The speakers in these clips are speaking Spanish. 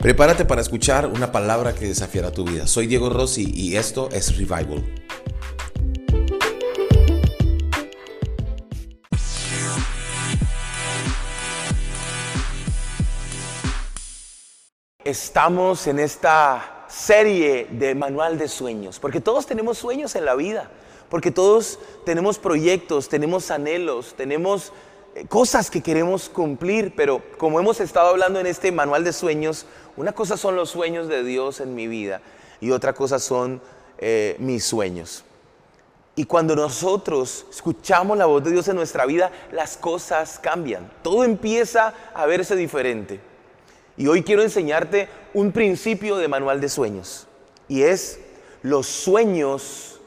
Prepárate para escuchar una palabra que desafiará tu vida. Soy Diego Rossi y esto es Revival. Estamos en esta serie de manual de sueños, porque todos tenemos sueños en la vida, porque todos tenemos proyectos, tenemos anhelos, tenemos cosas que queremos cumplir, pero como hemos estado hablando en este manual de sueños, una cosa son los sueños de Dios en mi vida y otra cosa son eh, mis sueños. Y cuando nosotros escuchamos la voz de Dios en nuestra vida, las cosas cambian. Todo empieza a verse diferente. Y hoy quiero enseñarte un principio de manual de sueños. Y es, los sueños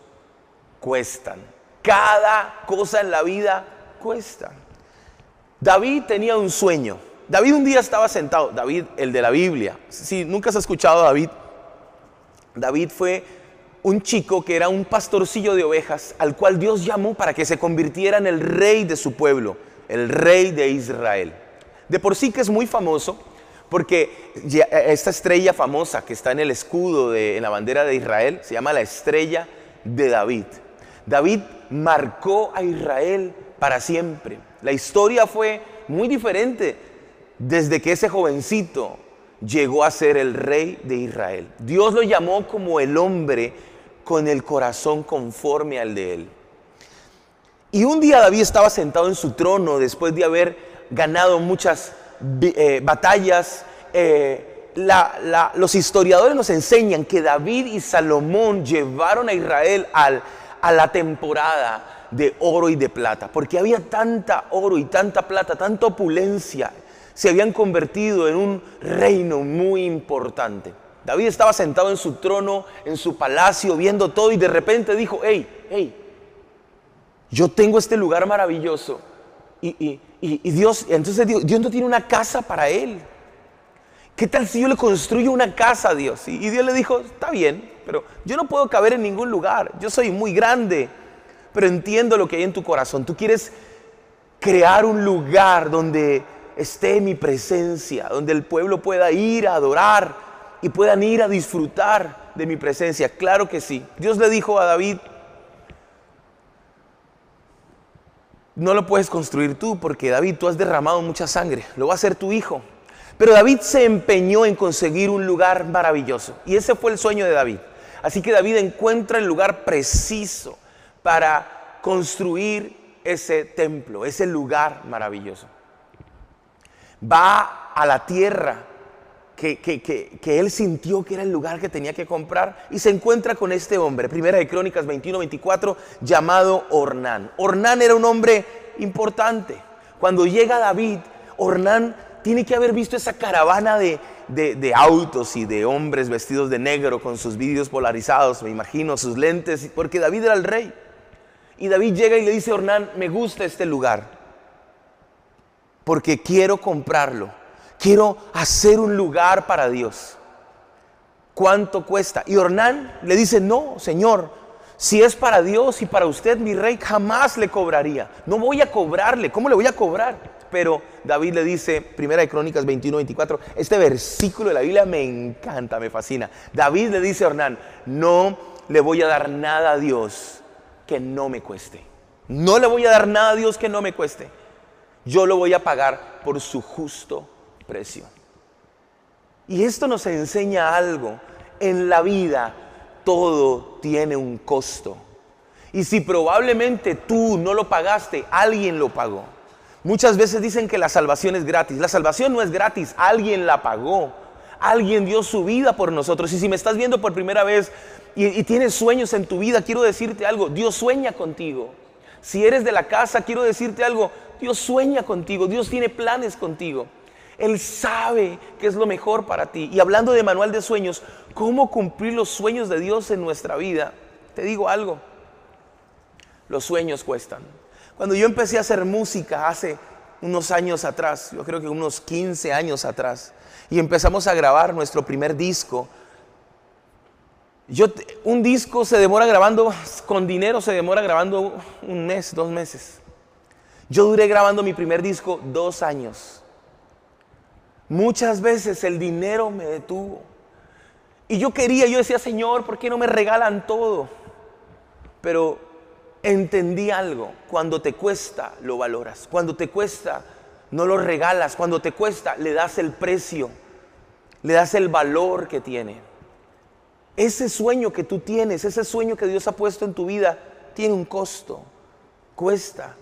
cuestan. Cada cosa en la vida cuesta. David tenía un sueño. David un día estaba sentado, David, el de la Biblia. Si nunca has escuchado a David, David fue un chico que era un pastorcillo de ovejas al cual Dios llamó para que se convirtiera en el rey de su pueblo, el rey de Israel. De por sí que es muy famoso, porque esta estrella famosa que está en el escudo, de, en la bandera de Israel, se llama la estrella de David. David marcó a Israel para siempre. La historia fue muy diferente desde que ese jovencito llegó a ser el rey de Israel. Dios lo llamó como el hombre con el corazón conforme al de él. Y un día David estaba sentado en su trono después de haber ganado muchas eh, batallas. Eh, los historiadores nos enseñan que David y Salomón llevaron a Israel a la temporada de oro y de plata, porque había tanta oro y tanta plata, tanta opulencia se habían convertido en un reino muy importante. David estaba sentado en su trono, en su palacio, viendo todo y de repente dijo, hey, hey, yo tengo este lugar maravilloso. Y, Dios, entonces Dios, Dios, no tiene una casa para él. ¿Qué tal si yo le construyo una casa a Dios? Y, Dios le dijo, está bien, pero yo no puedo caber en ningún lugar. Yo soy muy grande, pero entiendo lo que hay en tu corazón. Tú quieres crear un lugar donde esté mi presencia, donde el pueblo pueda ir a adorar y puedan ir a disfrutar de mi presencia. Claro que sí. Dios le dijo a David, no lo puedes construir tú porque David, tú has derramado mucha sangre, lo va a hacer tu hijo. Pero David se empeñó en conseguir un lugar maravilloso y ese fue el sueño de David. Así que David encuentra el lugar preciso para construir ese templo, ese lugar maravilloso va a la tierra que, que, él sintió que era el lugar que tenía que comprar y se encuentra con este hombre, primera de Crónicas 21-24, llamado Ornán. Ornán era un hombre importante. Cuando llega David, Ornán tiene que haber visto esa caravana de, de, autos y de hombres vestidos de negro con sus vídeos polarizados, me imagino, sus lentes, porque David era el rey. Y David llega y le dice a Ornán, me gusta este lugar porque quiero comprarlo. Quiero hacer un lugar para Dios. ¿Cuánto cuesta? Y Ornán le dice, no, Señor, si es para Dios y para usted, mi rey, jamás le cobraría. No voy a cobrarle. ¿Cómo le voy a cobrar? Pero David le dice, Primera de Crónicas 21, 24, este versículo de la Biblia me encanta, me fascina. David le dice a Ornán, no le voy a dar nada a Dios que no me cueste. No le voy a dar nada a Dios que no me cueste yo lo voy a pagar por su justo precio. Y esto nos enseña algo. En la vida todo tiene un costo. Y si probablemente tú no lo pagaste, alguien lo pagó. Muchas veces dicen que la salvación es gratis. La salvación no es gratis, alguien la pagó. Alguien dio su vida por nosotros. Y si me estás viendo por primera vez y, tienes sueños en tu vida, quiero decirte algo. Dios sueña contigo. Si eres de la casa, quiero decirte algo. Dios sueña contigo, Dios tiene planes contigo. Él sabe que es lo mejor para ti. Y hablando de manual de sueños, ¿cómo cumplir los sueños de Dios en nuestra vida? Te digo algo, los sueños cuestan. Cuando yo empecé a hacer música hace unos años atrás, yo creo que unos 15 años atrás, y empezamos a grabar nuestro primer disco, yo, un disco se demora grabando, con dinero se demora grabando un mes, dos meses. Yo duré grabando mi primer disco dos años. Muchas veces el dinero me detuvo. Y yo quería, yo decía, Señor, ¿por qué no me regalan todo? Pero entendí algo, cuando te cuesta, lo valoras. Cuando te cuesta, no lo regalas. Cuando te cuesta, le das el precio, le das el valor que tiene. Ese sueño que tú tienes, ese sueño que Dios ha puesto en tu vida, tiene un costo, cuesta.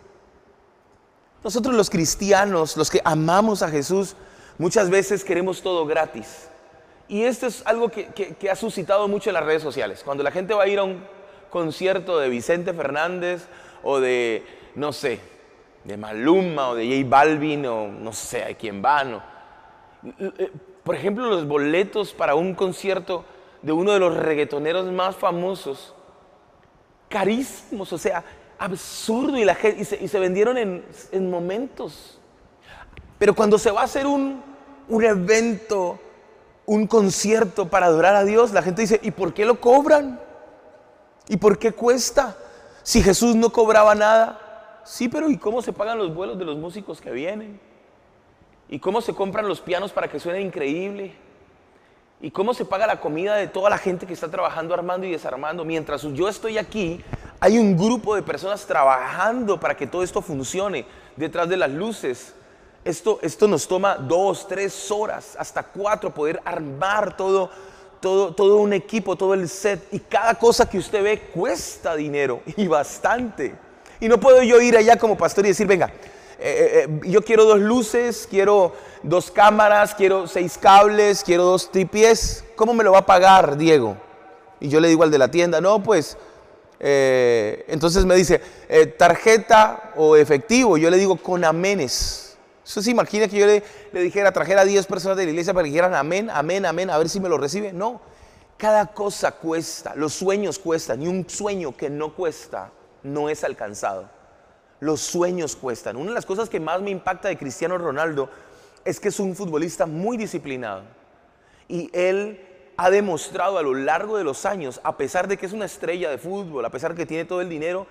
Nosotros los cristianos, los que amamos a Jesús, muchas veces queremos todo gratis. Y esto es algo que, ha suscitado mucho en las redes sociales. Cuando la gente va a ir a un concierto de Vicente Fernández o de, no sé, de Maluma o de J Balvin o no sé a quién van. Eh, por ejemplo, los boletos para un concierto de uno de los reggaetoneros más famosos, carísimos, o sea, absurdo y, la gente, y, se, vendieron en, momentos. Pero cuando se va a hacer un, un evento, un concierto para adorar a Dios, la gente dice, ¿y por qué lo cobran? ¿Y por qué cuesta? Si Jesús no cobraba nada. Sí, pero ¿y cómo se pagan los vuelos de los músicos que vienen? ¿Y cómo se compran los pianos para que suene increíble? ¿Y cómo se paga la comida de toda la gente que está trabajando armando y desarmando? Mientras yo estoy aquí, hay un grupo de personas trabajando para que todo esto funcione detrás de las luces. Esto, esto nos toma dos, tres horas, hasta cuatro, poder armar todo, todo, todo un equipo, todo el set. Y cada cosa que usted ve cuesta dinero y bastante. Y no puedo yo ir allá como pastor y decir, venga, eh, eh, yo quiero dos luces, quiero dos cámaras, quiero seis cables, quiero dos tripies. ¿Cómo me lo va a pagar, Diego? Y yo le digo al de la tienda, no, pues, eh, entonces me dice, tarjeta o efectivo. Yo le digo con amenes. ¿Usted se imagina que yo le, le dijera, trajera a 10 personas de la iglesia para que dijeran amén, amén, amén, a ver si me lo recibe? No, cada cosa cuesta, los sueños cuestan y un sueño que no cuesta no es alcanzado. Los sueños cuestan. Una de las cosas que más me impacta de Cristiano Ronaldo es que es un futbolista muy disciplinado. Y él ha demostrado a lo largo de los años, a pesar de que es una estrella de fútbol, a pesar de que tiene todo el dinero,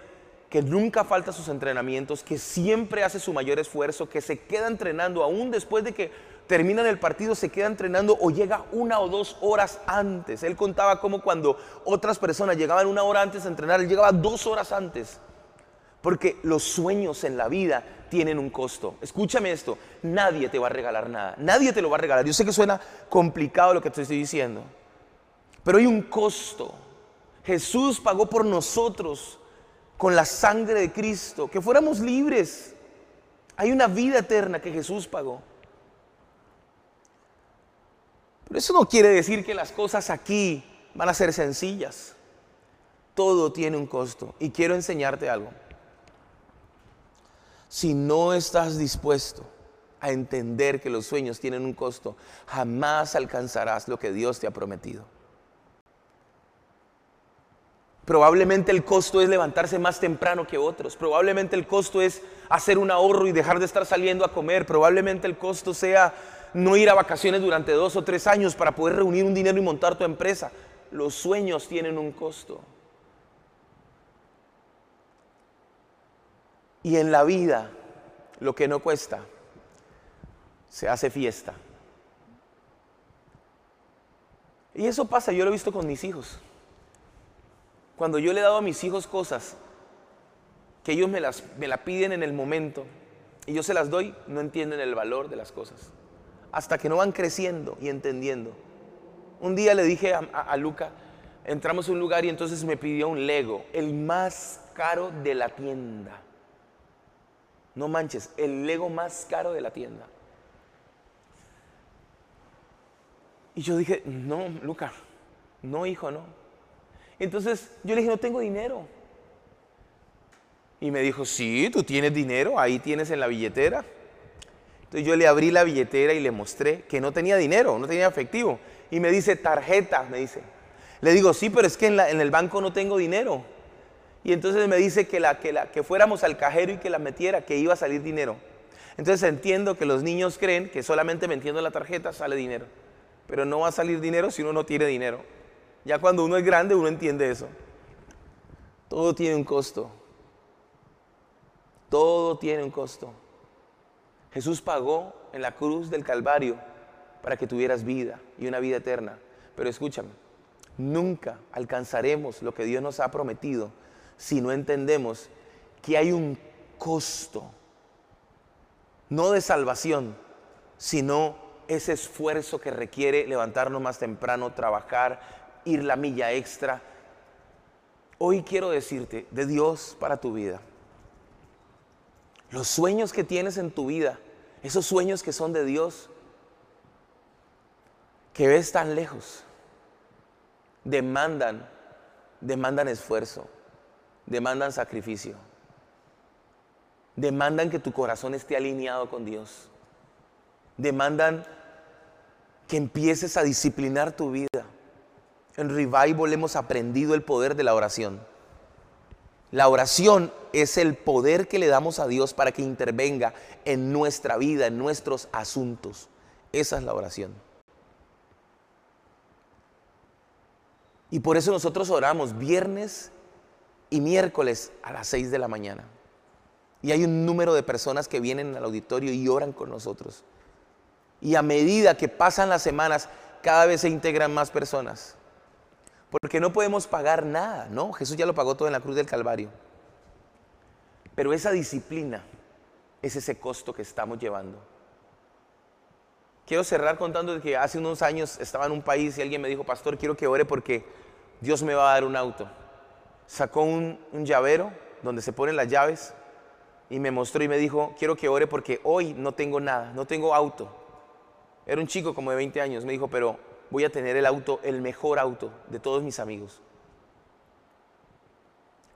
que nunca falta sus entrenamientos, que siempre hace su mayor esfuerzo, que se queda entrenando aún después de que terminan el partido, se queda entrenando o llega una o dos horas antes. Él contaba como cuando otras personas llegaban una hora antes a entrenar, él llegaba dos horas antes. Porque los sueños en la vida tienen un costo. Escúchame esto, nadie te va a regalar nada, nadie te lo va a regalar. Yo sé que suena complicado lo que te estoy diciendo, pero hay un costo. Jesús pagó por nosotros con la sangre de Cristo, que fuéramos libres. Hay una vida eterna que Jesús pagó. Pero eso no quiere decir que las cosas aquí van a ser sencillas. Todo tiene un costo. Y quiero enseñarte algo si no estás dispuesto a entender que los sueños tienen un costo, jamás alcanzarás lo que Dios te ha prometido. Probablemente el costo es levantarse más temprano que otros. Probablemente el costo es hacer un ahorro y dejar de estar saliendo a comer. Probablemente el costo sea no ir a vacaciones durante dos o tres años para poder reunir un dinero y montar tu empresa. Los sueños tienen un costo. Y en la vida, lo que no cuesta, se hace fiesta. Y eso pasa, yo lo he visto con mis hijos. Cuando yo le he dado a mis hijos cosas que ellos me las me la piden en el momento y yo se las doy, no entienden el valor de las cosas. Hasta que no van creciendo y entendiendo. Un día le dije a, Luca, entramos a un lugar y entonces me pidió un Lego, el más caro de la tienda. No manches, el Lego más caro de la tienda. Y yo dije, no, Luca, no, hijo, no. Entonces yo le dije, no tengo dinero. Y me dijo, sí, tú tienes dinero, ahí tienes en la billetera. Entonces yo le abrí la billetera y le mostré que no tenía dinero, no tenía efectivo. Y me dice, tarjeta, me dice. Le digo, sí, pero es que en, en el banco no tengo dinero. Y entonces me dice que, la, que, la, que fuéramos al cajero y que la metiera, que iba a salir dinero. Entonces entiendo que los niños creen que solamente metiendo la tarjeta sale dinero. Pero no va a salir dinero si uno no tiene dinero. Ya cuando uno es grande uno entiende eso. Todo tiene un costo. Todo tiene un costo. Jesús pagó en la cruz del Calvario para que tuvieras vida y una vida eterna. Pero escúchame, nunca alcanzaremos lo que Dios nos ha prometido si no entendemos que hay un costo, no de salvación, sino ese esfuerzo que requiere levantarnos más temprano, trabajar, ir la milla extra. Hoy quiero decirte de Dios para tu vida. Los sueños que tienes en tu vida, esos sueños que son de Dios, que ves tan lejos, demandan, demandan esfuerzo, demandan sacrificio, demandan que tu corazón esté alineado con Dios, demandan que empieces a disciplinar tu vida. En Revival hemos aprendido el poder de la oración. La oración es el poder que le damos a Dios para que intervenga en nuestra vida, en nuestros asuntos. Esa es la oración. Y por eso nosotros oramos viernes y miércoles a las 6 de la mañana. Y hay un número de personas que vienen al auditorio y oran con nosotros. Y a medida que pasan las semanas, cada vez se integran más personas. Porque no podemos pagar nada, ¿no? Jesús ya lo pagó todo en la cruz del Calvario. Pero esa disciplina es ese costo que estamos llevando. Quiero cerrar contando que hace unos años estaba en un país y alguien me dijo, pastor, quiero que ore porque Dios me va a dar un auto. Sacó un, llavero donde se ponen las llaves y me mostró y me dijo, quiero que ore porque hoy no tengo nada, no tengo auto. Era un chico como de 20 años, me dijo, pero voy a tener el auto, el mejor auto de todos mis amigos.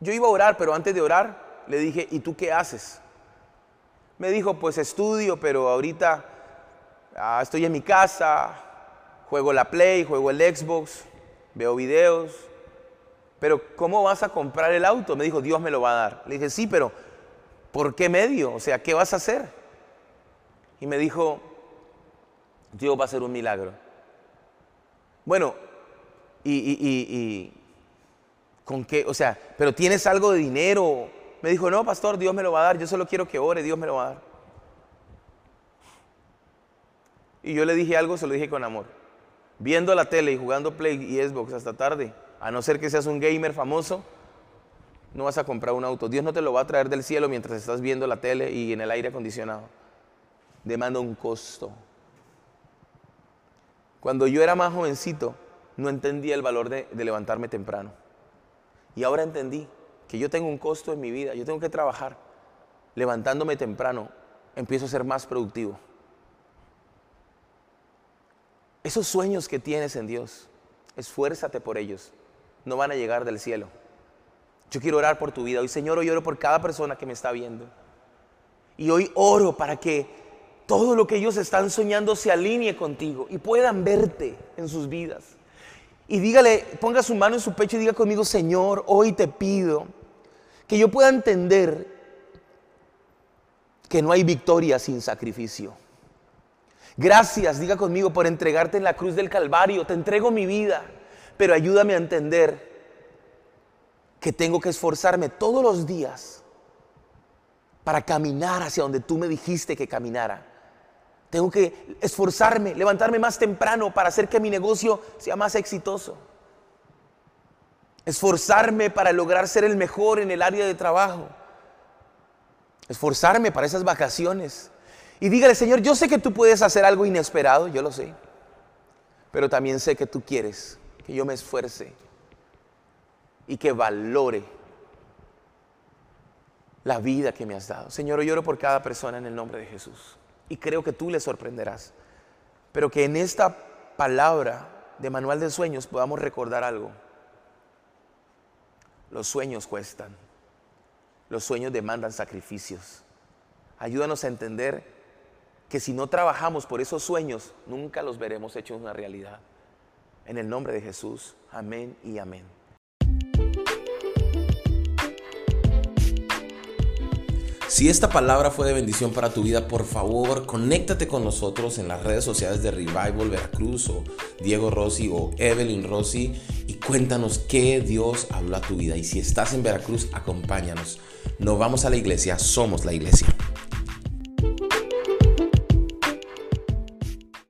Yo iba a orar, pero antes de orar le dije, ¿y tú qué haces? Me dijo, pues estudio, pero ahorita ah, estoy en mi casa, juego la Play, juego el Xbox, veo videos, pero ¿cómo vas a comprar el auto? Me dijo, Dios me lo va a dar. Le dije, sí, pero ¿por qué medio? O sea, ¿qué vas a hacer? Y me dijo, Dios va a hacer un milagro. Bueno, y, con qué, o sea, pero tienes algo de dinero. Me dijo, no, pastor, Dios me lo va a dar, yo solo quiero que ore, Dios me lo va a dar. Y yo le dije algo, se lo dije con amor. Viendo la tele y jugando Play y Xbox hasta tarde, a no ser que seas un gamer famoso, no vas a comprar un auto. Dios no te lo va a traer del cielo mientras estás viendo la tele y en el aire acondicionado. Demanda un costo. Cuando yo era más jovencito, no entendía el valor de, levantarme temprano. Y ahora entendí que yo tengo un costo en mi vida, yo tengo que trabajar. Levantándome temprano, empiezo a ser más productivo. Esos sueños que tienes en Dios, esfuérzate por ellos. No van a llegar del cielo. Yo quiero orar por tu vida. Hoy, Señor, hoy oro por cada persona que me está viendo. Y hoy oro para que todo lo que ellos están soñando se alinee contigo y puedan verte en sus vidas. Y dígale, ponga su mano en su pecho y diga conmigo, Señor, hoy te pido que yo pueda entender que no hay victoria sin sacrificio. Gracias, diga conmigo, por entregarte en la cruz del Calvario. Te entrego mi vida, pero ayúdame a entender que tengo que esforzarme todos los días para caminar hacia donde tú me dijiste que caminara. Tengo que esforzarme, levantarme más temprano para hacer que mi negocio sea más exitoso. Esforzarme para lograr ser el mejor en el área de trabajo. Esforzarme para esas vacaciones. Y dígale, Señor, yo sé que tú puedes hacer algo inesperado, yo lo sé. Pero también sé que tú quieres que yo me esfuerce y que valore la vida que me has dado. Señor, yo oro por cada persona en el nombre de Jesús y creo que tú le sorprenderás. Pero que en esta palabra de manual de sueños podamos recordar algo. Los sueños cuestan. Los sueños demandan sacrificios. Ayúdanos a entender que si no trabajamos por esos sueños, nunca los veremos hechos una realidad. En el nombre de Jesús, amén y amén. Si esta palabra fue de bendición para tu vida, por favor, conéctate con nosotros en las redes sociales de Revival Veracruz o Diego Rossi o Evelyn Rossi y cuéntanos qué Dios habló a tu vida. Y si estás en Veracruz, acompáñanos. No vamos a la iglesia, somos la iglesia.